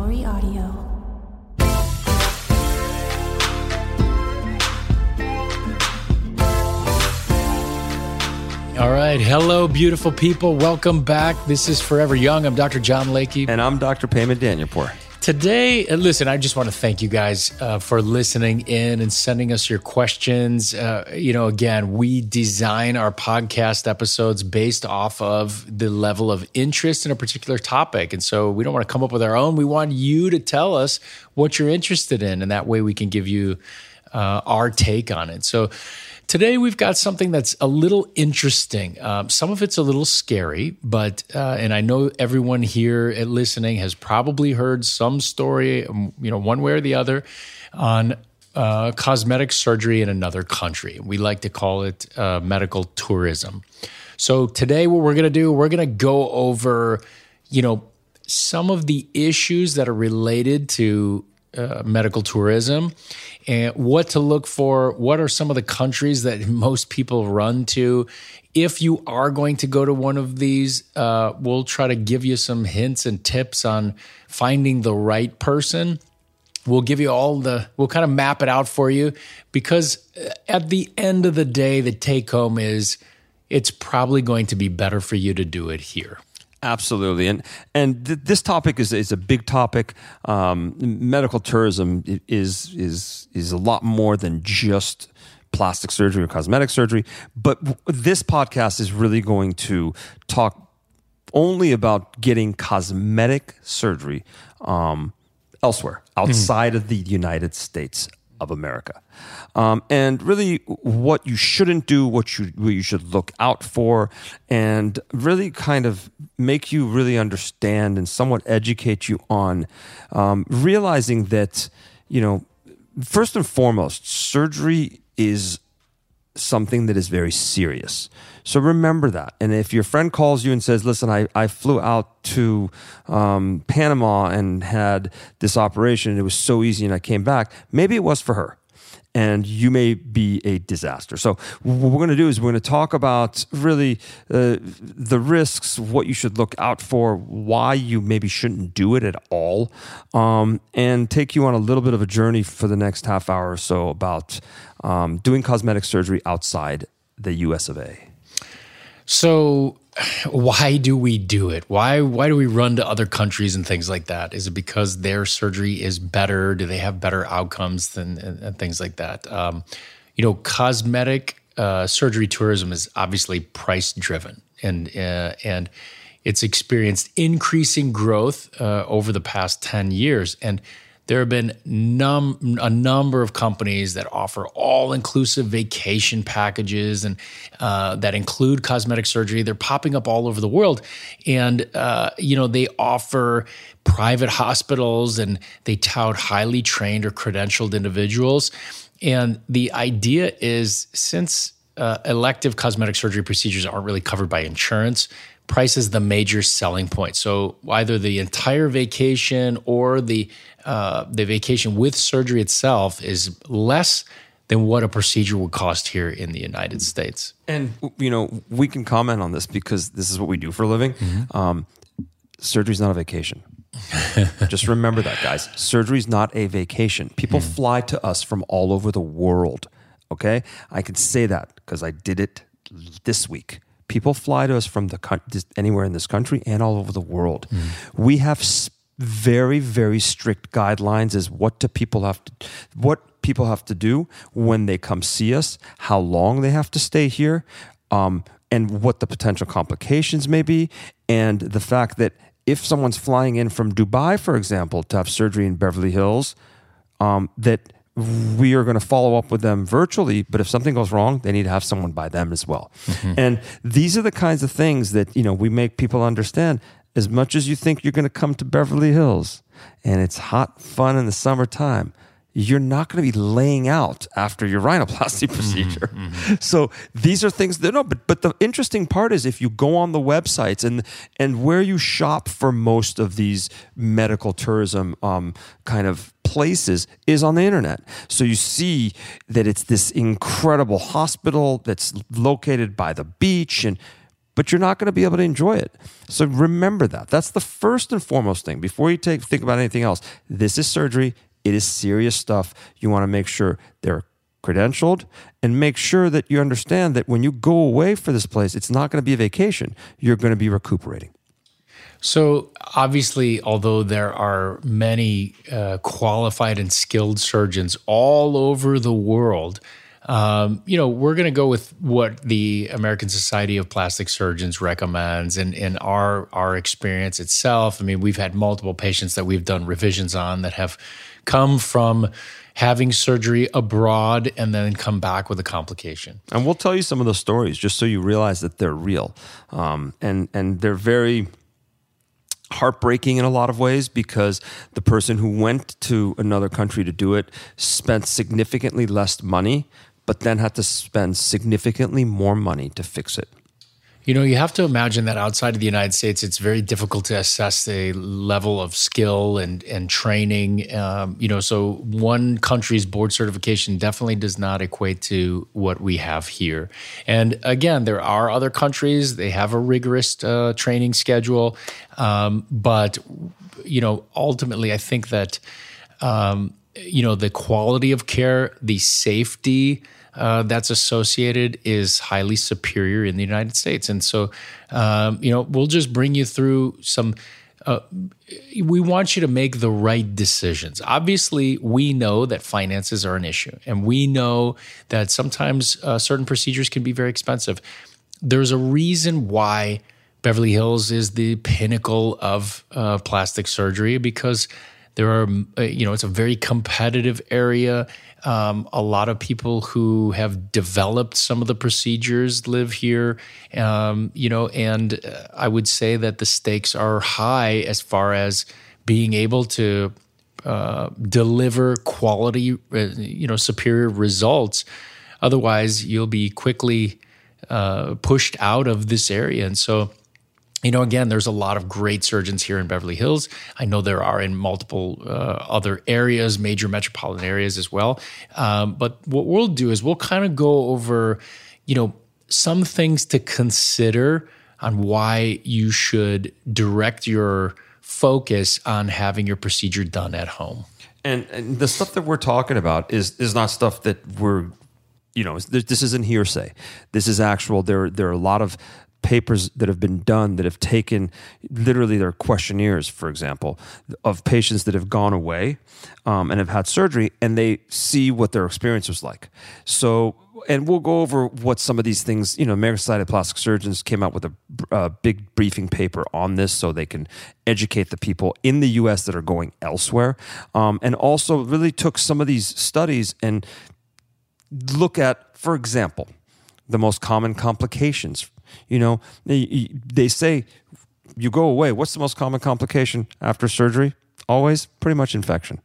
Cavalry Audio. All right. Hello, beautiful people. Welcome back. This is Forever Young. I'm Dr. John Layke. And I'm Dr. Payman Danielpour. Today, uh, listen, I just want to thank you guys uh, for listening in and sending us your questions. Uh, you know, again, we design our podcast episodes based off of the level of interest in a particular topic. And so we don't want to come up with our own. We want you to tell us what you're interested in. And that way we can give you uh, our take on it. So, Today, we've got something that's a little interesting. Um, some of it's a little scary, but, uh, and I know everyone here at listening has probably heard some story, um, you know, one way or the other on uh, cosmetic surgery in another country. We like to call it uh, medical tourism. So today, what we're going to do, we're going to go over, you know, some of the issues that are related to uh, medical tourism and what to look for. What are some of the countries that most people run to? If you are going to go to one of these, uh, we'll try to give you some hints and tips on finding the right person. We'll give you all the, we'll kind of map it out for you because uh, at the end of the day, the take home is it's probably going to be better for you to do it here. Absolutely, and and th- this topic is is a big topic. Um, medical tourism is is is a lot more than just plastic surgery or cosmetic surgery. But w- this podcast is really going to talk only about getting cosmetic surgery um, elsewhere outside mm-hmm. of the United States of America. Um, and really what you shouldn't do, what you, what you should look out for, and really kind of make you really understand and somewhat educate you on um, realizing that, you know, first and foremost, surgery is something that is very serious. So remember that. And if your friend calls you and says, listen, I, I flew out to um, Panama and had this operation, it was so easy and I came back, maybe it was for her and you may be a disaster. So, what we're going to do is we're going to talk about really uh, the risks, what you should look out for, why you maybe shouldn't do it at all, um, and take you on a little bit of a journey for the next half hour or so about um, doing cosmetic surgery outside the US of A. So, why do we do it? Why why do we run to other countries and things like that? Is it because their surgery is better? Do they have better outcomes than and, and things like that? Um, you know, cosmetic uh, surgery tourism is obviously price driven, and uh, and it's experienced increasing growth uh, over the past ten years, and there have been num- a number of companies that offer all inclusive vacation packages and uh, that include cosmetic surgery. They're popping up all over the world. And, uh, you know, they offer private hospitals and they tout highly trained or credentialed individuals. And the idea is since uh, elective cosmetic surgery procedures aren't really covered by insurance, price is the major selling point. So either the entire vacation or the uh, the vacation with surgery itself is less than what a procedure would cost here in the United States. And you know, we can comment on this because this is what we do for a living. Mm-hmm. Um, surgery is not a vacation. Just remember that, guys. Surgery is not a vacation. People mm. fly to us from all over the world. Okay, I can say that because I did it this week People fly to us from the anywhere in this country and all over the world. Mm. We have very very strict guidelines as what do people have to what people have to do when they come see us, how long they have to stay here, um, and what the potential complications may be, and the fact that if someone's flying in from Dubai, for example, to have surgery in Beverly Hills, um, that we are going to follow up with them virtually but if something goes wrong they need to have someone by them as well mm-hmm. and these are the kinds of things that you know we make people understand as much as you think you're going to come to beverly hills and it's hot fun in the summertime you're not going to be laying out after your rhinoplasty mm-hmm, procedure. Mm-hmm. So these are things that no, but but the interesting part is if you go on the websites and and where you shop for most of these medical tourism um, kind of places is on the internet. So you see that it's this incredible hospital that's located by the beach and but you're not going to be able to enjoy it. So remember that. That's the first and foremost thing. Before you take think about anything else, this is surgery. It is serious stuff. You want to make sure they're credentialed and make sure that you understand that when you go away for this place, it's not going to be a vacation. You're going to be recuperating. So, obviously, although there are many uh, qualified and skilled surgeons all over the world, um, you know, we're going to go with what the American Society of Plastic Surgeons recommends and, and our, our experience itself. I mean, we've had multiple patients that we've done revisions on that have come from having surgery abroad and then come back with a complication. And we'll tell you some of those stories just so you realize that they're real. Um, and, and they're very heartbreaking in a lot of ways because the person who went to another country to do it spent significantly less money, but then had to spend significantly more money to fix it. You know, you have to imagine that outside of the United States, it's very difficult to assess the level of skill and and training. Um, you know, so one country's board certification definitely does not equate to what we have here. And again, there are other countries; they have a rigorous uh, training schedule, um, but you know, ultimately, I think that um, you know the quality of care, the safety uh, that's associated is highly superior in the United States. And so, um, you know, we'll just bring you through some. Uh, we want you to make the right decisions. Obviously, we know that finances are an issue, and we know that sometimes uh, certain procedures can be very expensive. There's a reason why Beverly Hills is the pinnacle of uh, plastic surgery because there are, uh, you know, it's a very competitive area um, a lot of people who have developed some of the procedures live here, um, you know, and I would say that the stakes are high as far as being able to uh, deliver quality, uh, you know, superior results. Otherwise, you'll be quickly uh, pushed out of this area. And so, you know, again, there's a lot of great surgeons here in Beverly Hills. I know there are in multiple uh, other areas, major metropolitan areas as well. Um, but what we'll do is we'll kind of go over, you know, some things to consider on why you should direct your focus on having your procedure done at home. And, and the stuff that we're talking about is is not stuff that we're you know this isn't hearsay this is actual there there are a lot of papers that have been done that have taken literally their questionnaires, for example, of patients that have gone away um, and have had surgery, and they see what their experience was like. So, and we'll go over what some of these things. You know, American Society of Plastic Surgeons came out with a, a big briefing paper on this, so they can educate the people in the U.S. that are going elsewhere, um, and also really took some of these studies and look at, for example, the most common complications you know, they, they say you go away. What's the most common complication after surgery? Always pretty much infection.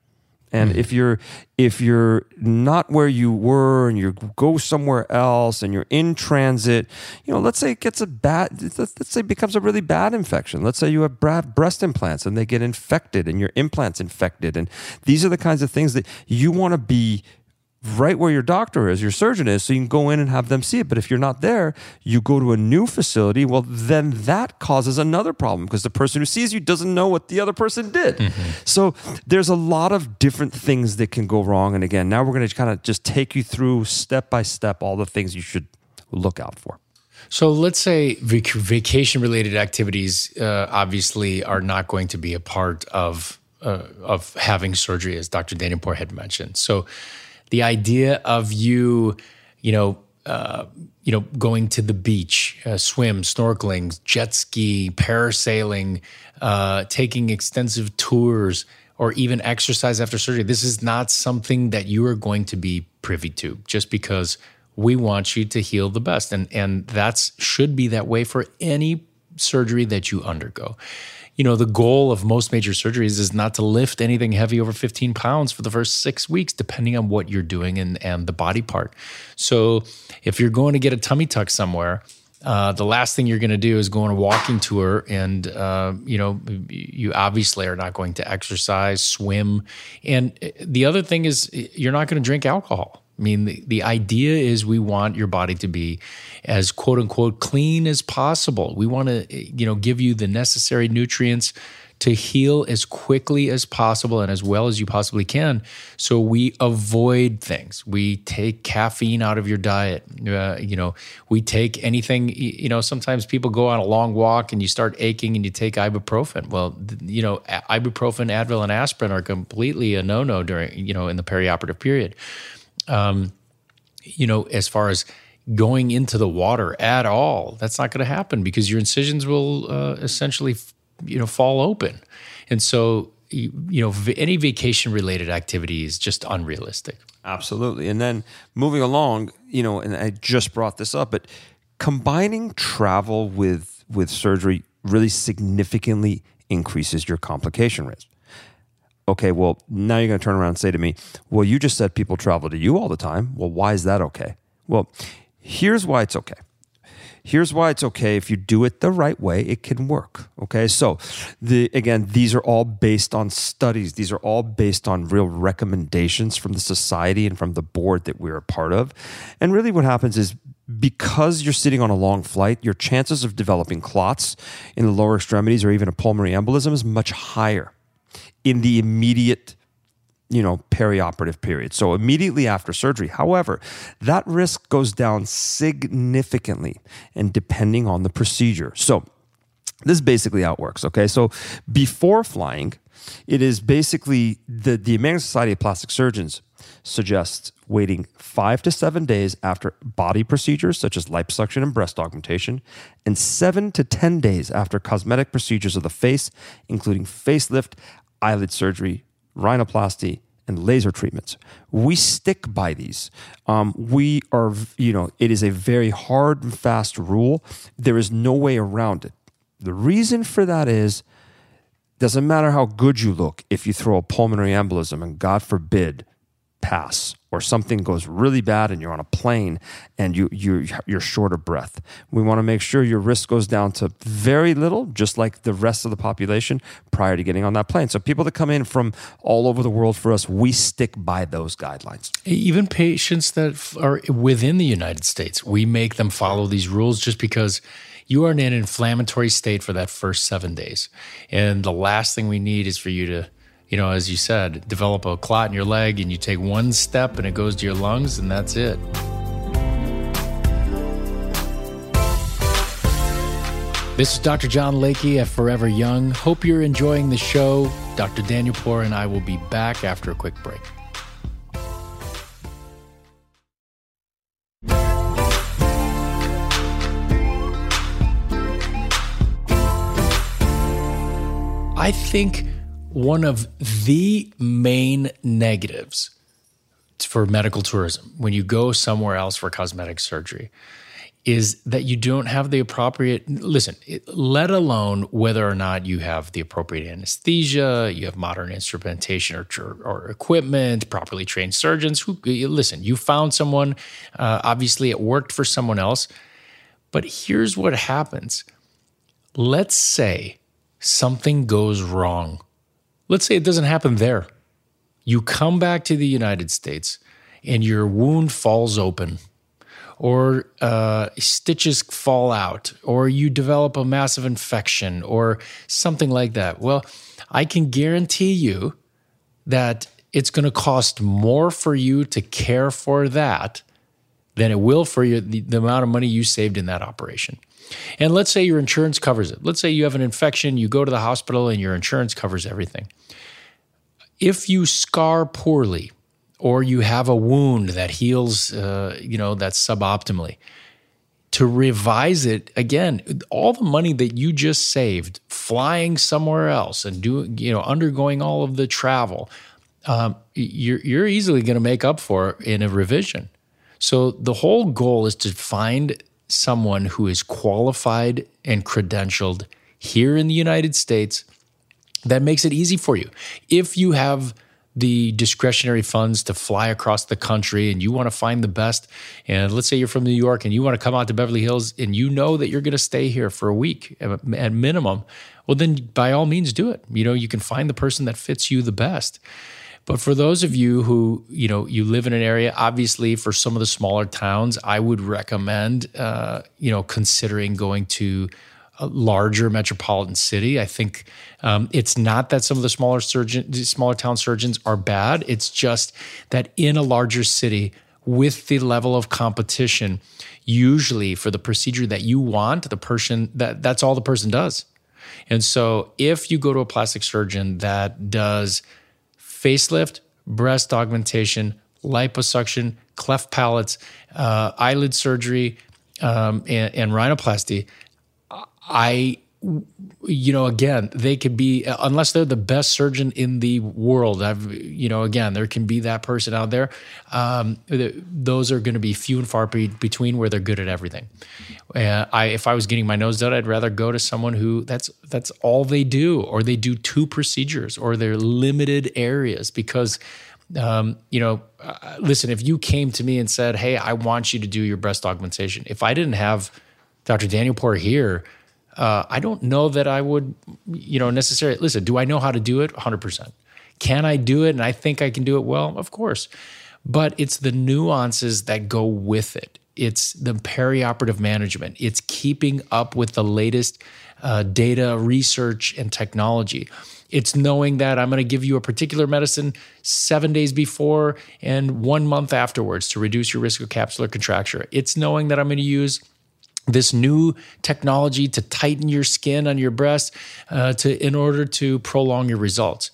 And mm-hmm. if you're if you're not where you were and you go somewhere else and you're in transit, you know, let's say it gets a bad let's, let's say it becomes a really bad infection. Let's say you have breast implants and they get infected and your implants infected and these are the kinds of things that you want to be right where your doctor is, your surgeon is, so you can go in and have them see it. But if you're not there, you go to a new facility, well, then that causes another problem because the person who sees you doesn't know what the other person did. Mm-hmm. So there's a lot of different things that can go wrong. And again, now we're going to kind of just take you through step by step all the things you should look out for. So let's say vac- vacation related activities uh, obviously are not going to be a part of uh, of having surgery, as Dr. Danielpour had mentioned. So the idea of you, you know, uh, you know, going to the beach, uh, swim, snorkeling, jet ski, parasailing, uh, taking extensive tours, or even exercise after surgery. This is not something that you are going to be privy to just because we want you to heal the best. And, and that should be that way for any surgery that you undergo. You know, the goal of most major surgeries is not to lift anything heavy over 15 pounds for the first six weeks, depending on what you're doing and, and the body part. So if you're going to get a tummy tuck somewhere, uh, the last thing you're going to do is go on a walking tour, and uh, you know you obviously are not going to exercise, swim, and uh, the other thing is you're not going to drink alcohol. I mean, the, the idea is we want your body to be as quote unquote clean as possible. We want to, you know, give you the necessary nutrients to heal as quickly as possible and as well as you possibly can. So we avoid things. We take caffeine out of your diet. Uh, you know, we take anything. You know, sometimes people go on a long walk and you start aching and you take ibuprofen. Well, you know, ibuprofen, Advil, and aspirin are completely a no-no during you know in the perioperative period um, you know, as far as going into the water at all, that's not going to happen because your incisions will uh, essentially, you know, fall open. And so, you, know, any vacation related activity is just unrealistic. Absolutely. And then moving along, you know, and I just brought this up, but combining travel with with surgery really significantly increases your complication risk okay, well, now you're going to turn around and say to me, well, you just said people travel to you all the time. Well, why is that okay? Well, here's why it's okay. Here's why it's okay if you do it the right way, it can work. Okay? So, the again, these are all based on studies. These are all based on real recommendations from the society and from the board that we're a part of. And really what happens is because you're sitting on a long flight, your chances of developing clots in the lower extremities or even a pulmonary embolism is much higher in the immediate you know perioperative period. So immediately after surgery. However that risk goes down significantly and depending on the procedure. So this is basically how it works okay? So before flying it is basically the the american society of plastic surgeons suggests waiting five to seven days after body procedures such as liposuction and breast augmentation, and seven to 10 days after cosmetic procedures of the face, including facelift, eyelid surgery, rhinoplasty, and laser treatments. We stick by these. Um, we are, you know, it is a very hard and fast rule. There is no way around it. The reason for that is doesn't matter how good you look if you throw a pulmonary embolism and God forbid pass or something goes really bad and you're on a plane and you you you're short of breath. We want to make sure your risk goes down to very little, just like the rest of the population prior to getting on that plane. So people that come in from all over the world for us, we stick by those guidelines. Even patients that are within the United States, we make them follow these rules just because you are in an inflammatory state for that first 7 days. And the last thing we need is for you to you know, as you said, develop a clot in your leg and you take one step and it goes to your lungs and that's it. This is Dr. John Layke at Forever Young. Hope you're enjoying the show. Dr. Danielpour and I will be back after a quick break. I think one of the main negatives for medical tourism when you go somewhere else for cosmetic surgery is that you don't have the appropriate listen let alone whether or not you have the appropriate anesthesia you have modern instrumentation or, or equipment properly trained surgeons who listen you found someone uh, obviously it worked for someone else but here's what happens. Let's say something goes wrong Let's say it doesn't happen there. You come back to the United States and your wound falls open, or uh, stitches fall out, or you develop a massive infection, or something like that. Well, I can guarantee you that it's going to cost more for you to care for that than it will for you, the, the amount of money you saved in that operation. And let's say your insurance covers it. Let's say you have an infection, you go to the hospital, and your insurance covers everything. If you scar poorly, or you have a wound that heals, uh, you know, that's suboptimally, to revise it again, all the money that you just saved flying somewhere else and doing, you know, undergoing all of the travel, um, you're, you're easily going to make up for in a revision. So the whole goal is to find someone who is qualified and credentialed here in the United States that makes it easy for you. If you have the discretionary funds to fly across the country and you want to find the best and let's say you're from New York and you want to come out to Beverly Hills and you know that you're going to stay here for a week at minimum well then by all means do it you know you can find the person that fits you the best but for those of you who, you know, you live in an area, obviously for some of the smaller towns, I would recommend, uh, you know, considering going to a larger metropolitan city. I think um, it's not that some of the smaller surgeon, smaller town surgeons are bad. It's just that in a larger city, with the level of competition, usually for the procedure that you want, the person that that's all the person does. And so if you go to a plastic surgeon that does facelift, breast augmentation, liposuction, cleft palates, uh, eyelid surgery, um, and, and rhinoplasty. I you know, again, they could be unless they're the best surgeon in the world. I've, you know, again, there can be that person out there. Um, those are going to be few and far between where they're good at everything. Uh, I, if I was getting my nose done, I'd rather go to someone who that's that's all they do, or they do two procedures, or they're limited areas because. Um, you know, uh, listen, if you came to me and said, Hey, I want you to do your breast augmentation, if I didn't have Dr. Danielpour here, uh, I don't know that I would, you know, necessarily listen. Do I know how to do it? 100%. Can I do it? And I think I can do it well? Of course. But it's the nuances that go with it. It's the perioperative management. It's keeping up with the latest uh, data, research, and technology. It's knowing that I'm going to give you a particular medicine seven days before and one month afterwards to reduce your risk of capsular contracture. It's knowing that I'm going to use this new technology to tighten your skin on your breast uh, to in order to prolong your results.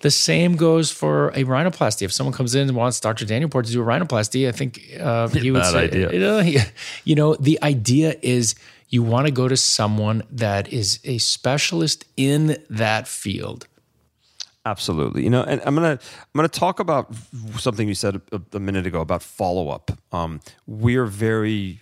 The same goes for a rhinoplasty. If someone comes in and wants Dr. Danielpour to do a rhinoplasty, I think uh, he would say, idea. You, know, you know, the idea is you want to go to someone that is a specialist in that field. Absolutely. You know, and I'm gonna I'm gonna talk about something you said a, a minute ago about follow up. Um, we're very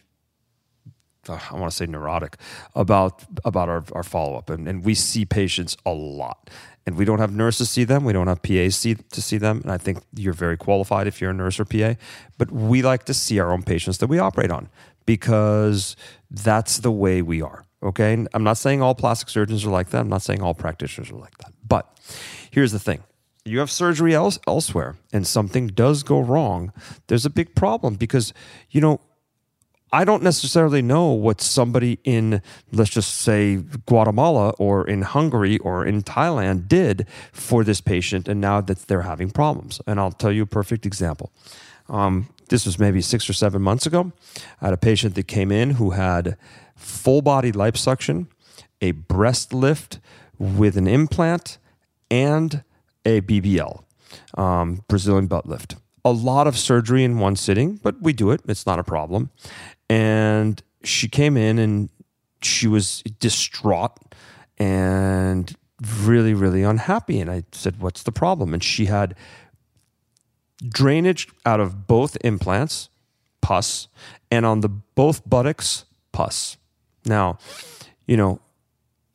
I want to say neurotic about about our, our follow up, and, and we see patients a lot, and we don't have nurses see them, we don't have PAs see, to see them, and I think you're very qualified if you're a nurse or PA, but we like to see our own patients that we operate on because that's the way we are. Okay, I'm not saying all plastic surgeons are like that. I'm not saying all practitioners are like that, but here's the thing. You have surgery else, elsewhere and something does go wrong, there's a big problem because, you know, I don't necessarily know what somebody in, let's just say, Guatemala or in Hungary or in Thailand did for this patient, and now that they're having problems. And I'll tell you a perfect example. Um, this was maybe six or seven months ago. I had a patient that came in who had full body liposuction, a breast lift with an implant, and a BBL, um, Brazilian butt lift a lot of surgery in one sitting, but we do it. It's not a problem. And she came in and she was distraught and really, really unhappy. And I said, What's the problem? And she had drainage out of both implants, pus, and on the both buttocks, pus. Now, you know,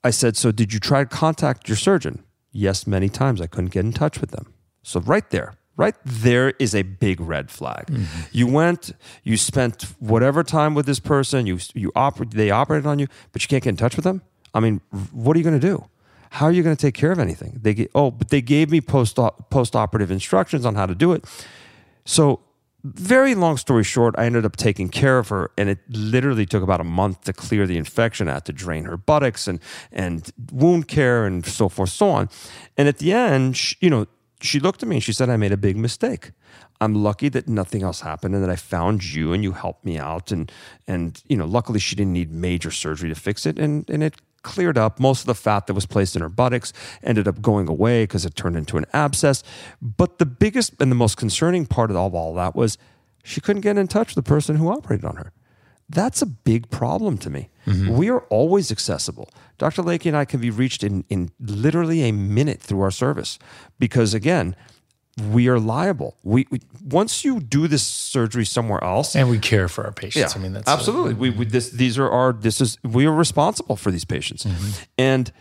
I said, So did you try to contact your surgeon? Yes, many times. I couldn't get in touch with them. So, right there, right there is a big red flag. Mm-hmm. You went, you spent whatever time with this person, you you oper- they operated on you, but you can't get in touch with them. I mean, what are you going to do? How are you going to take care of anything? They get, oh, but they gave me post post operative instructions on how to do it. So, very long story short, I ended up taking care of her, and it literally took about a month to clear the infection. Had to drain her buttocks and and wound care and so forth, so on. And at the end, she, you know, she looked at me and she said, I made a big mistake. I'm lucky that nothing else happened and that I found you and you helped me out. And, and you know, luckily she didn't need major surgery to fix it. And, and it cleared up. Most of the fat that was placed in her buttocks ended up going away because it turned into an abscess. But the biggest and the most concerning part of all that was she couldn't get in touch with the person who operated on her. That's a big problem to me. Mm-hmm. We are always accessible. Dr. Layke and I can be reached in, in literally a minute through our service because, again, we are liable. We, we, once you do this surgery somewhere else, and we care for our patients. Yeah, I mean, that's absolutely. A, we, we this these are our this is we are responsible for these patients, mm-hmm. and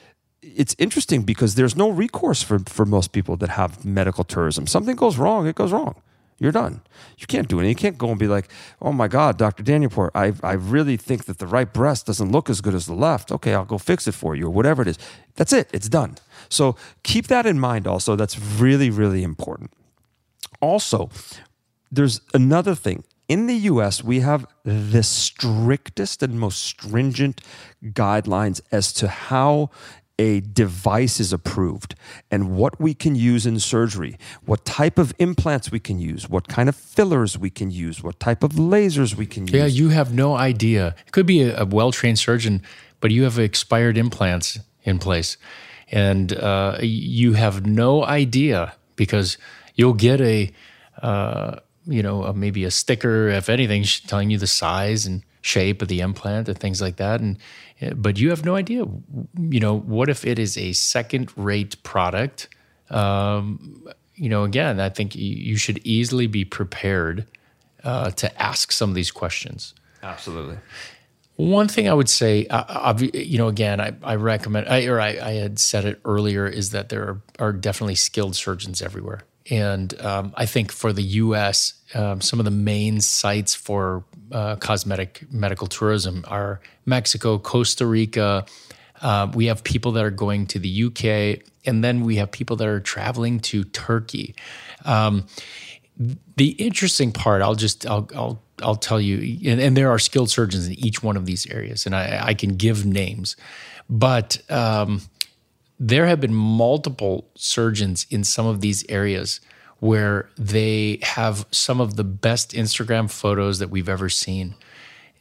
it's interesting because there's no recourse for for most people that have medical tourism. Something goes wrong, it goes wrong. You're done. You can't do anything. You can't go and be like, "Oh my God, Doctor Danielpour, I I really think that the right breast doesn't look as good as the left. Okay, I'll go fix it for you, or whatever it is." That's it. It's done. So keep that in mind. Also, that's really really important. Also, there's another thing. In the US, we have the strictest and most stringent guidelines as to how a device is approved and what we can use in surgery, what type of implants we can use, what kind of fillers we can use, what type of lasers we can use. Yeah, you have no idea. It could be a, a well trained surgeon, but you have expired implants in place and uh, you have no idea because you'll get a, uh, you know, a, maybe a sticker, if anything, telling you the size and shape of the implant and things like that. And but you have no idea. You know, what if it is a second-rate product? Um, you know, again, I think you should easily be prepared uh, to ask some of these questions. Absolutely. One thing I would say, uh, you know, again, I, I recommend, I, or I, I, had said it earlier, is that there are, are definitely skilled surgeons everywhere. And um, I think for the US, um, some of the main sites for uh, cosmetic medical tourism are Mexico, Costa Rica. Uh, we have people that are going to the UK, and then we have people that are traveling to Turkey. Um, the interesting part, I'll just I'll I'll, I'll tell you, and, and, there are skilled surgeons in each one of these areas, and I, I can give names, but um, there have been multiple surgeons in some of these areas where they have some of the best Instagram photos that we've ever seen.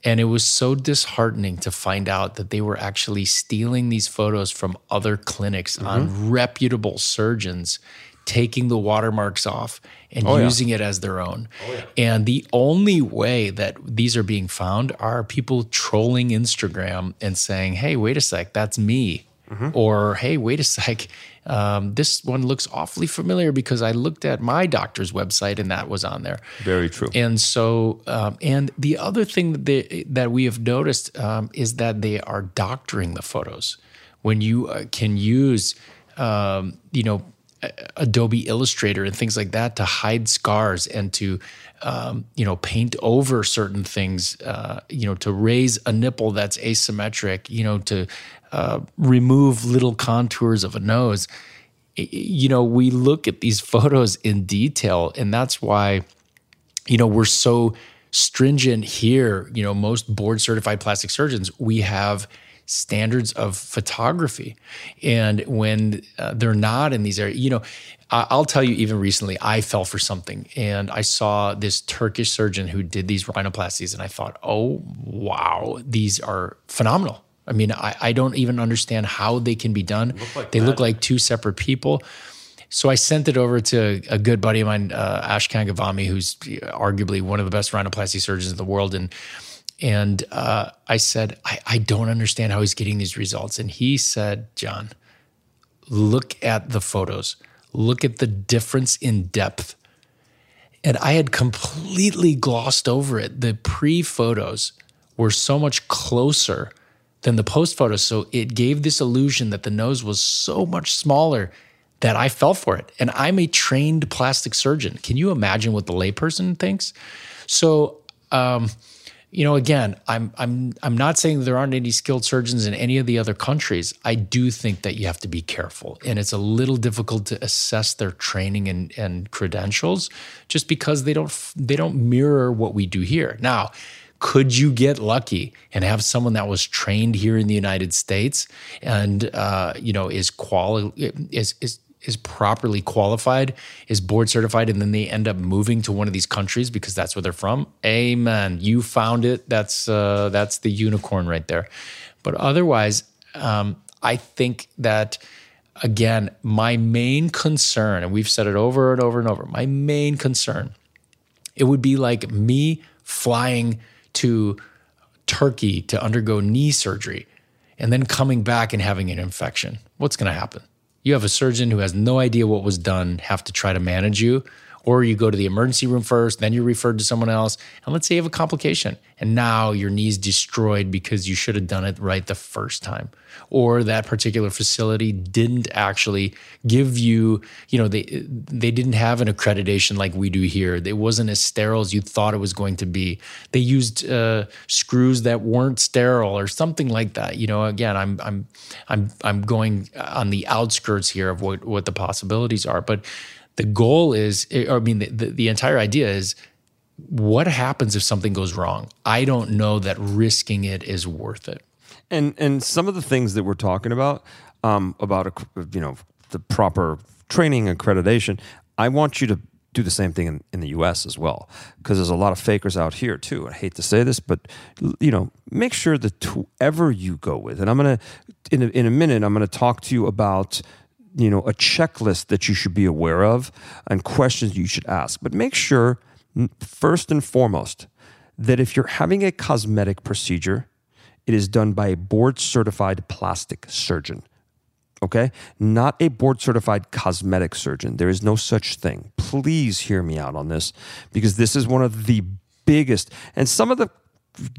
And it was so disheartening to find out that they were actually stealing these photos from other clinics mm-hmm. on reputable surgeons, taking the watermarks off and oh, using yeah. it as their own. Oh, yeah. And the only way that these are being found are people trolling Instagram and saying, hey, wait a sec, that's me. Mm-hmm. Or, hey, wait a sec, um, this one looks awfully familiar because I looked at my doctor's website and that was on there. Very true. And so, um, and the other thing that, they, that we have noticed um, is that they are doctoring the photos. When you uh, can use, um, you know, Adobe Illustrator and things like that to hide scars and to, um, you know, paint over certain things, uh, you know, to raise a nipple that's asymmetric, you know, to uh, remove little contours of a nose. You know, we look at these photos in detail, and that's why, you know, we're so stringent here. You know, most board certified plastic surgeons, we have standards of photography. And when uh, they're not in these areas, you know, I'll tell you, even recently, I fell for something and I saw this Turkish surgeon who did these rhinoplasties, and I thought, oh, wow, these are phenomenal. I mean, I, I don't even understand how they can be done. Look like they look like two separate people. So I sent it over to a good buddy of mine, uh, Ashkan Ghavami, who's arguably one of the best rhinoplasty surgeons in the world. And and uh, I said, I, I don't understand how he's getting these results. And he said, John, look at the photos, look at the difference in depth. And I had completely glossed over it. The pre photos were so much closer than the post photos. So it gave this illusion that the nose was so much smaller that I fell for it. And I'm a trained plastic surgeon. Can you imagine what the layperson thinks? So, um, you know, again, I'm I'm I'm not saying there aren't any skilled surgeons in any of the other countries. I do think that you have to be careful, and it's a little difficult to assess their training and, and credentials just because they don't they don't mirror what we do here. Now, could you get lucky and have someone that was trained here in the United States and uh, you know is quali is is is properly qualified, is board certified, and then they end up moving to one of these countries because that's where they're from. Amen. You found it. That's uh, that's the unicorn right there. But otherwise, um, I think that again, my main concern, and we've said it over and over and over, my main concern, it would be like me flying to Turkey to undergo knee surgery and then coming back and having an infection. What's going to happen? You have a surgeon who has no idea what was done, have to try to manage you or you go to the emergency room first, then you're referred to someone else. And let's say you have a complication and now your knee's destroyed because you should have done it right the first time. Or that particular facility didn't actually give you, you know, they they didn't have an accreditation like we do here. It wasn't as sterile as you thought it was going to be. They used uh, screws that weren't sterile or something like that. You know, again, I'm I'm I'm I'm going on the outskirts here of what what the possibilities are, but the goal is, I mean, the, the, the entire idea is what happens if something goes wrong? I don't know that risking it is worth it. And and some of the things that we're talking about um, about you know the proper training accreditation, I want you to do the same thing in, in the U.S. as well because there's a lot of fakers out here too. I hate to say this, but you know, make sure that whoever you go with, and I'm gonna in a, in a minute, I'm gonna talk to you about you know a checklist that you should be aware of and questions you should ask. But make sure first and foremost that if you're having a cosmetic procedure it is done by a board certified plastic surgeon okay? Not a board certified cosmetic surgeon. There is no such thing. Please hear me out on this because this is one of the biggest and some of the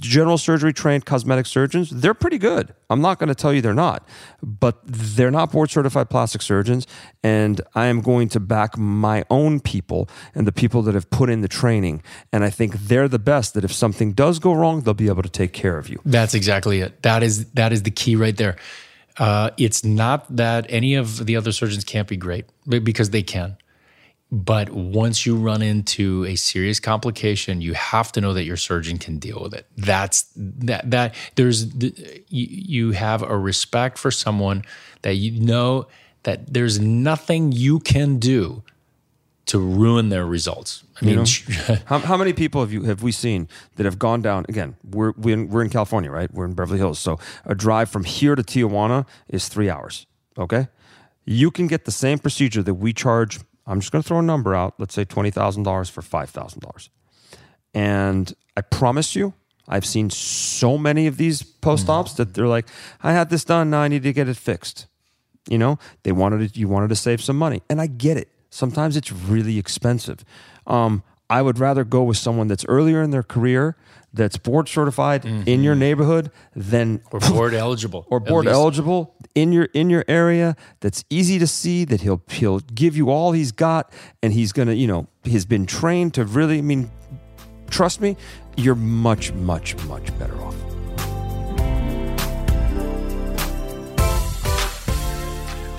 general surgery trained cosmetic surgeons, they're pretty good. I'm not going to tell you they're not, but they're not board certified plastic surgeons. And I am going to back my own people and the people that have put in the training. And I think they're the best that if something does go wrong, they'll be able to take care of you. That's exactly it. That is, that is the key right there. Uh, it's not that any of the other surgeons can't be great because they can. But once you run into a serious complication, you have to know that your surgeon can deal with it. That's that that there's you, have a respect for someone that you know that there's nothing you can do to ruin their results. I mean, you know, how, how, many people have you have we seen that have gone down? Again, we're we're in, we're in California, right? We're in Beverly Hills, so a drive from here to Tijuana is three hours. Okay, you can get the same procedure that we charge I'm just going to throw a number out. Let's say $20,000 for $5,000. And I promise you, I've seen so many of these post ops mm. that they're like, I had this done. Now I need to get it fixed. You know, they wanted to, you wanted to save some money. And I get it. Sometimes it's really expensive. Um, I would rather go with someone that's earlier in their career that's board certified mm-hmm. in your neighborhood than or board eligible or board eligible in your in your area that's easy to see that he'll he'll give you all he's got and he's going to you know he's been trained to really I mean trust me you're much much much better off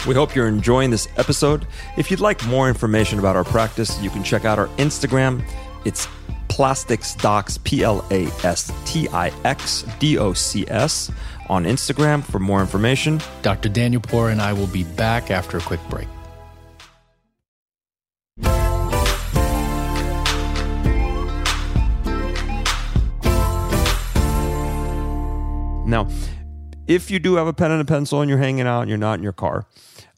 We hope you're enjoying this episode. If you'd like more information about our practice, you can check out our Instagram. It's Plastix Docs, P L A S T I X D O C S, on Instagram for more information. Dr. Danielpour and I will be back after a quick break. Now, if you do have a pen and a pencil and you're hanging out and you're not in your car,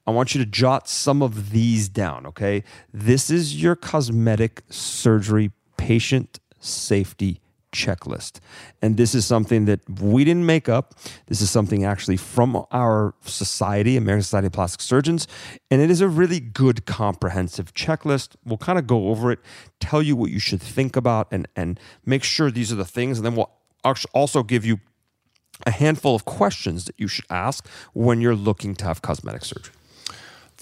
I want you to jot some of these down, okay? This is your cosmetic surgery patient safety checklist. And this is something that we didn't make up. This is something actually from our society, American Society of Plastic Surgeons. And it is a really good comprehensive checklist. We'll kind of go over it, tell you what you should think about, and, and make sure these are the things. And then we'll also give you a handful of questions that you should ask when you're looking to have cosmetic surgery.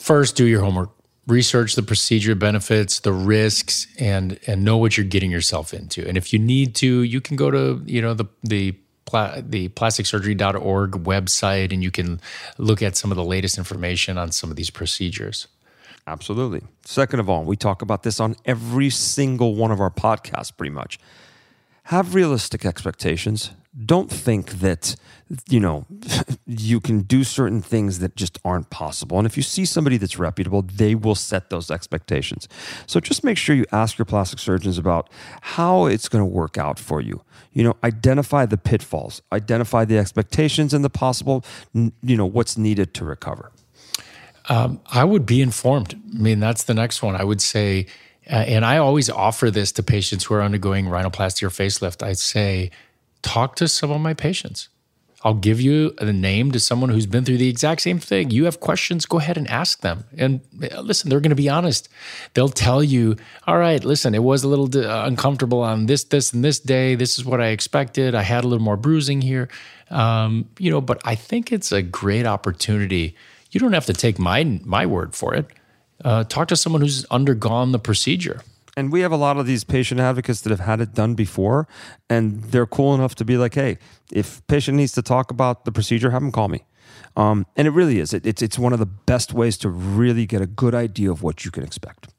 First, do your homework research the procedure benefits, the risks, and and know what you're getting yourself into. And if you need to, you can go to you know the the the plasticsurgery.org website and you can look at some of the latest information on some of these procedures. Absolutely. Second of all, we talk about this on every single one of our podcasts pretty much. Have realistic expectations. Don't think that you know you can do certain things that just aren't possible. And if you see somebody that's reputable, they will set those expectations. So just make sure you ask your plastic surgeons about how it's going to work out for you. You know, identify the pitfalls, identify the expectations and the possible you know what's needed to recover. Um, I would be informed. I mean, that's the next one. I would say, uh, and I always offer this to patients who are undergoing rhinoplasty or facelift. I say, talk to some of my patients. I'll give you a name to someone who's been through the exact same thing. You have questions, go ahead and ask them. And uh, listen, they're going to be honest. They'll tell you, all right, listen, it was a little uh, uncomfortable on this, this, and this day. This is what I expected. I had a little more bruising here. Um, you know, but I think it's a great opportunity you don't have to take my my word for it. Uh, talk to someone who's undergone the procedure. And we have a lot of these patient advocates that have had it done before, and they're cool enough to be like, "Hey, if patient needs to talk about the procedure, have them call me." Um, and it really is. It, it's it's one of the best ways to really get a good idea of what you can expect.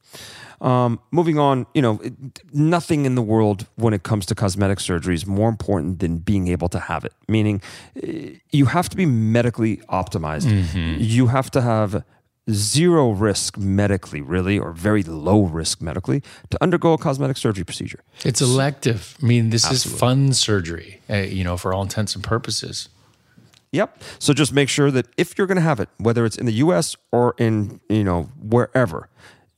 Um, moving on, you know, it, nothing in the world when it comes to cosmetic surgery is more important than being able to have it. Meaning, eh, you have to be medically optimized. Mm-hmm. You have to have zero risk medically, really, or very low risk medically, to undergo a cosmetic surgery procedure. It's elective. I mean, this Absolutely. is fun surgery, uh, you know, for all intents and purposes. Yep. So just make sure that if you're going to have it, whether it's in the U.S. or in you know wherever,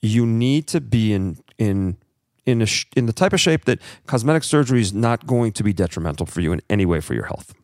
you need to be in in in a sh- in the type of shape that cosmetic surgery is not going to be detrimental for you in any way for your health.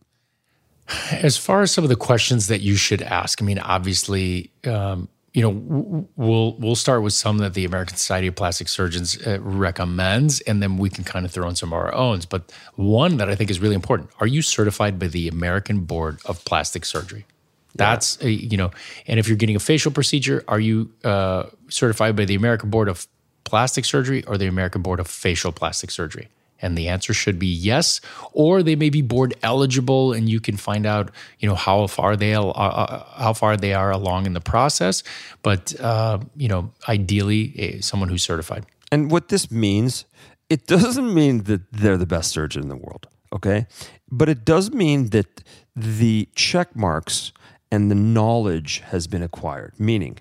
As far as some of the questions that you should ask, I mean, obviously, um, you know, we'll we'll start with some that the American Society of Plastic Surgeons uh, recommends, and then we can kind of throw in some of our own. But one that I think is really important: Are you certified by the American Board of Plastic Surgery? That's yeah. a, you know, and if you're getting a facial procedure, are you uh, certified by the American Board of Plastic Surgery or the American Board of Facial Plastic Surgery? And the answer should be yes, or they may be board eligible, and you can find out, you know, how far they uh, uh, how far they are along in the process. But uh, you know, ideally, someone who's certified. And what this means, it doesn't mean that they're the best surgeon in the world, okay? But it does mean that the check marks and the knowledge has been acquired, meaning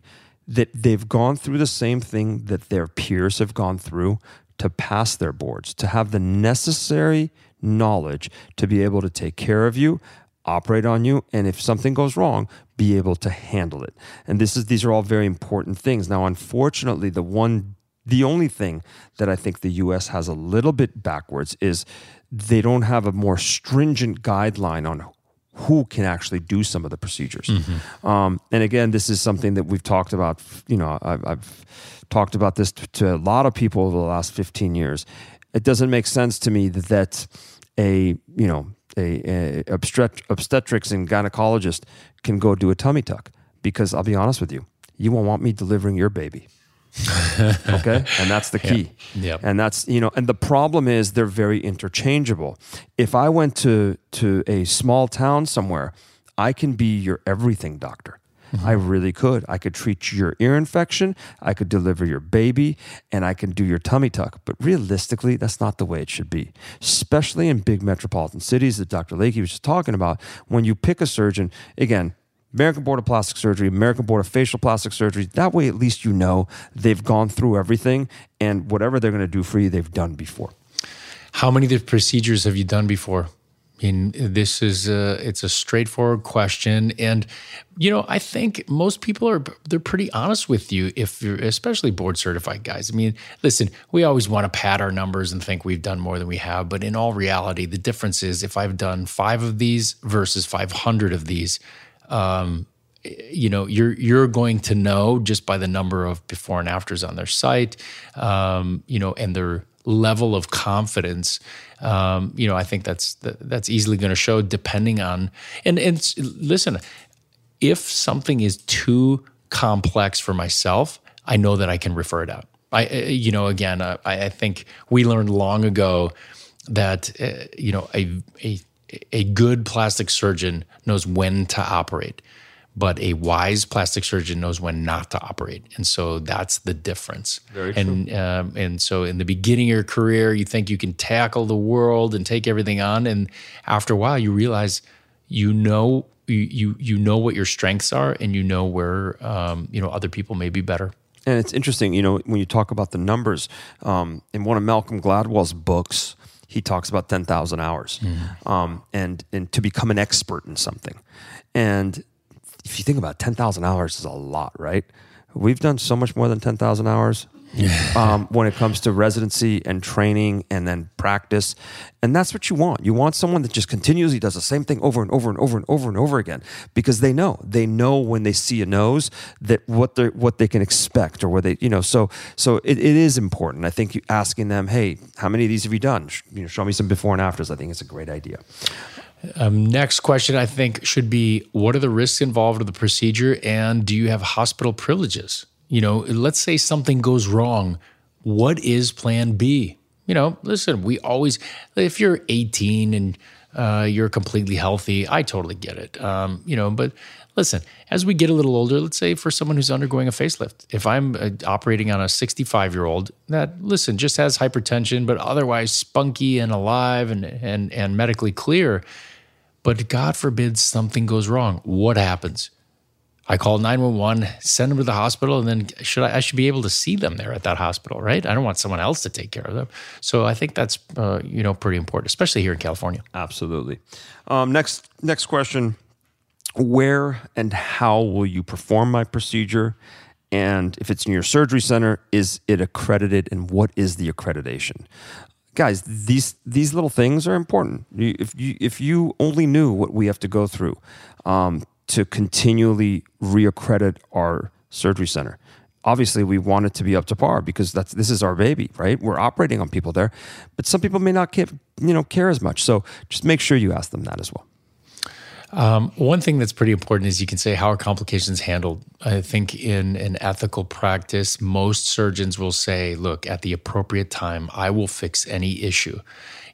that they've gone through the same thing that their peers have gone through to pass their boards, to have the necessary knowledge to be able to take care of you, operate on you, and if something goes wrong, be able to handle it. And this is these are all very important things. Now, unfortunately, the one the only thing that I think the US has a little bit backwards is they don't have a more stringent guideline on who can actually do some of the procedures. Mm-hmm. Um, and again, this is something that we've talked about. You know, I've, I've talked about this to, to, a lot of people over the last 15 years. It doesn't make sense to me that, that a, you know, a, a obstetrics and gynecologist can go do a tummy tuck because I'll be honest with you, you won't want me delivering your baby. okay? And that's the key. Yeah. Yep. and that's you know and the problem is they're very interchangeable. If i went to to a small town somewhere i can be your everything doctor. Mm-hmm. i really could. I could treat your ear infection. I could deliver your baby and i can do your tummy tuck. But realistically that's not the way it should be especially in big metropolitan cities that dr Layke was just talking about. When you pick a surgeon again American Board of Plastic Surgery, American Board of Facial Plastic Surgery. That way, at least you know they've gone through everything and whatever they're going to do for you, they've done before. How many of the procedures have you done before? I mean, this is a, it's a straightforward question, and you know, I think most people are they're pretty honest with you if you're especially board certified guys. I mean, listen, we always want to pad our numbers and think we've done more than we have, but in all reality, the difference is if I've done five of these versus five hundred of these um, you know you're you're going to know just by the number of before and afters on their site um, you know and their level of confidence. Um, you know i think that's that's easily going to show depending on and and listen if something is too complex for myself i know that i can refer it out. I you know again i, I think we learned long ago that uh, you know a, a a good plastic surgeon knows when to operate. but a wise plastic surgeon knows when not to operate, and so that's the difference. Very and um, and so in the beginning of your career, you think you can tackle the world and take everything on, and after a while, you realize you know you you, you know what your strengths are, and you know where um, you know other people may be better. And it's interesting, you know, when you talk about the numbers, um, in one of Malcolm Gladwell's books, he talks about 10,000 hours mm-hmm. um, and, and to become an expert in something. And if you think about it, 10,000 hours is a lot, right? We've done so much more than 10,000 hours um, when it comes to residency and training and then practice. And that's what you want. You want someone that just continuously does the same thing over and over and over and over and over again because they know. They know when they see a nose that what they what they can expect or where they, you know, so so it, it is important. I think you asking them, hey, how many of these have you done? You know, show me some before and afters. I think it's a great idea. Um, next question, I think, should be what are the risks involved with the procedure and do you have hospital privileges? You know, let's say something goes wrong. What is plan B? You know, listen, we always, if you're 18 and uh, you're completely healthy, I totally get it. Um, you know, but listen, as we get a little older, let's say for someone who's undergoing a facelift, if I'm uh, operating on a 65 year old that, listen, just has hypertension, but otherwise spunky and alive and, and, and medically clear, but God forbid something goes wrong, what happens? I call 911, send them to the hospital, and then should I, I, should be able to see them there at that hospital, right? I don't want someone else to take care of them. So I think that's uh, you know pretty important, especially here in California. Absolutely. Um, next next question: Where and how will you perform my procedure? And if it's in your surgery center, is it accredited? And what is the accreditation? Guys, these these little things are important. If you if you only knew what we have to go through um, to continually reaccredit our surgery center. Obviously, we want it to be up to par because that's this is our baby, right? We're operating on people there, but some people may not care, you know, care as much. So just make sure you ask them that as well. Um, one thing that's pretty important is you can say how are complications handled. I think in an ethical practice, most surgeons will say, "Look, at the appropriate time, I will fix any issue."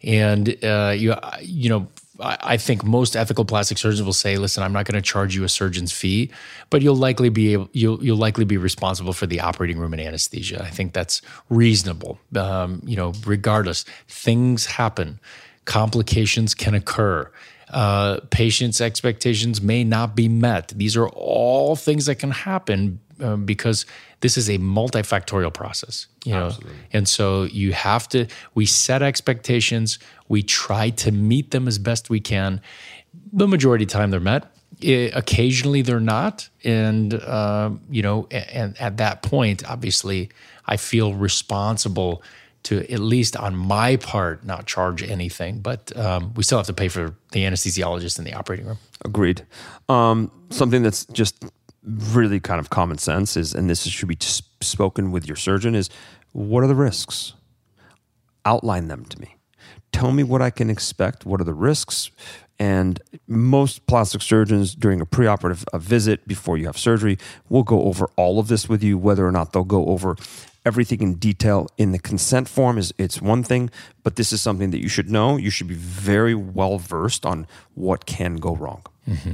And uh, you, you know, I think most ethical plastic surgeons will say, "Listen, I'm not going to charge you a surgeon's fee, but you'll likely be able, you'll you'll likely be responsible for the operating room and anesthesia." I think that's reasonable. Um, you know, regardless, things happen, complications can occur. Uh, patients' expectations may not be met. These are all things that can happen um, because this is a multifactorial process you know? Absolutely. and so you have to we set expectations. We try to meet them as best we can. The majority of the time they're met. It, occasionally they're not. And uh, you know and at that point obviously i feel responsible to at least on my part not charge anything. But um, we still have to pay for the anesthesiologist in the operating room. Agreed. Um, something that's just really kind of common sense is, and this should be spoken with your surgeon, is what are the risks? Outline them to me. Tell me what I can expect. What are the risks? And most plastic surgeons during a preoperative a visit before you have surgery will go over all of this with you. Whether or not they'll go over everything in detail in the consent form is it's one thing, but this is something that you should know. You should be very well versed on what can go wrong. Mm-hmm.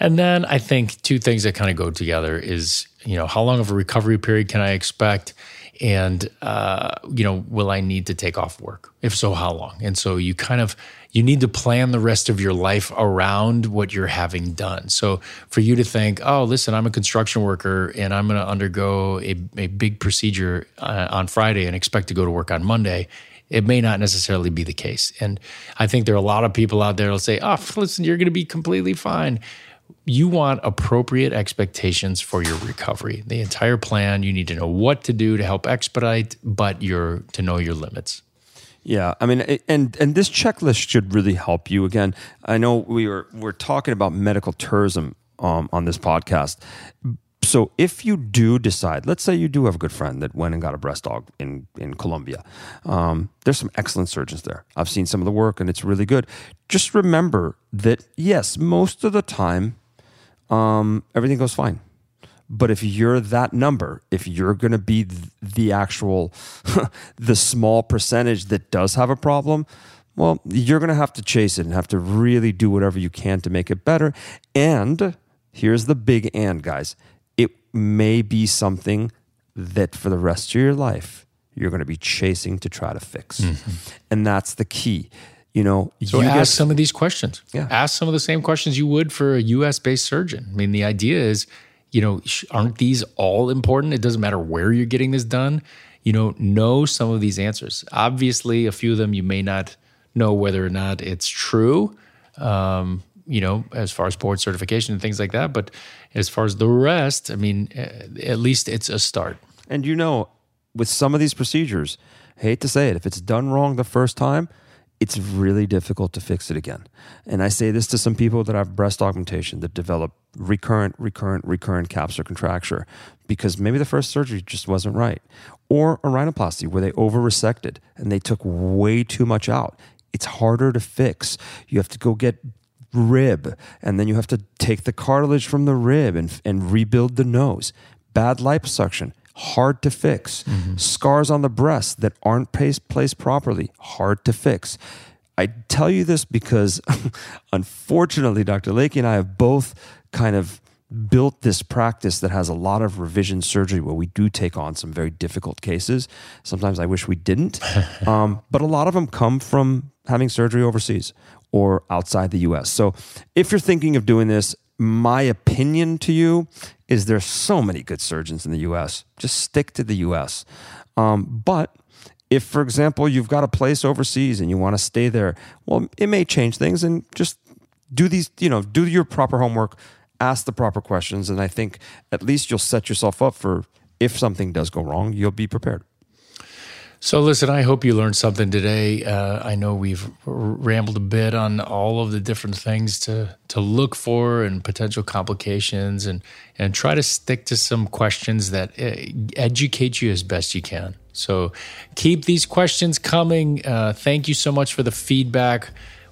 And then I think two things that kind of go together is, you know, how long of a recovery period can I expect? And, uh, you know, will I need to take off work? If so, how long? And so you kind of, you need to plan the rest of your life around what you're having done. So for you to think, oh, listen, I'm a construction worker and I'm going to undergo a, a big procedure uh, on Friday and expect to go to work on Monday it may not necessarily be the case. And I think there are a lot of people out there who'll say, oh, listen, you're going to be completely fine. You want appropriate expectations for your recovery. The entire plan, you need to know what to do to help expedite, but you're to know your limits. Yeah, I mean, and and this checklist should really help you. Again, I know we were we're talking about medical tourism um, on this podcast, so if you do decide, let's say you do have a good friend that went and got a breast aug in in Colombia, um, there's some excellent surgeons there. I've seen some of the work, and it's really good. Just remember that yes, most of the time, um, everything goes fine. But if you're that number, if you're going to be the actual, the small percentage that does have a problem, well, you're going to have to chase it and have to really do whatever you can to make it better. And here's the big and, guys. May be something that for the rest of your life, you're going to be chasing to try to fix. Mm-hmm. And that's the key. You know, so you ask get, some of these questions. Yeah. Ask some of the same questions you would for a US based surgeon. I mean, the idea is, you know, aren't these all important? It doesn't matter where you're getting this done. You know, know some of these answers. Obviously, a few of them you may not know whether or not it's true. Um, you know, as far as board certification and things like that. But as far as the rest, I mean, at least it's a start. And you know, with some of these procedures, I hate to say it, if it's done wrong the first time, it's really difficult to fix it again. And I say this to some people that have breast augmentation that develop recurrent, recurrent, recurrent capsular contracture because maybe the first surgery just wasn't right. Or a rhinoplasty where they over resected and they took way too much out. It's harder to fix. You have to go get rib, and then you have to take the cartilage from the rib and, and rebuild the nose. Bad liposuction, hard to fix. Mm-hmm. Scars on the breast that aren't placed, placed properly, hard to fix. I tell you this because unfortunately, Dr. Layke and I have both kind of built this practice that has a lot of revision surgery where we do take on some very difficult cases. Sometimes I wish we didn't, um, but a lot of them come from having surgery overseas or outside the US. So if you're thinking of doing this, my opinion to you is there's so many good surgeons in the US. Just stick to the US. Um, but if, for example, you've got a place overseas and you want to stay there, well, it may change things and just do these, you know, do your proper homework, ask the proper questions. And I think at least you'll set yourself up for if something does go wrong, you'll be prepared. So, listen, I hope you learned something today. Uh, I know we've rambled a bit on all of the different things to to look for and potential complications, and and try to stick to some questions that uh, educate you as best you can. So, keep these questions coming. Uh, thank you so much for the feedback.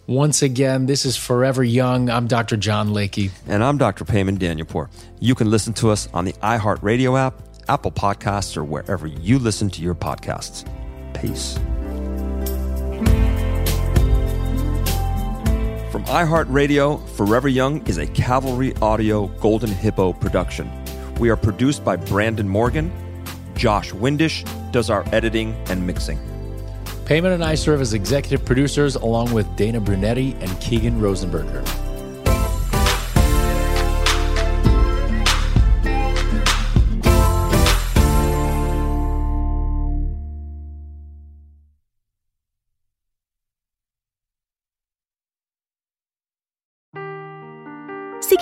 Once again, this is Forever Young. I'm Dr. John Layke. And I'm Dr. Payman Danielpour. You can listen to us on the iHeartRadio app, Apple Podcasts, or wherever you listen to your podcasts. Peace. From iHeartRadio, Forever Young is a Cavalry Audio Golden Hippo production. We are produced by Brandon Morgan. Josh Windish does our editing and mixing. Payman and I serve as executive producers along with Dana Brunetti and Keegan Rosenberger.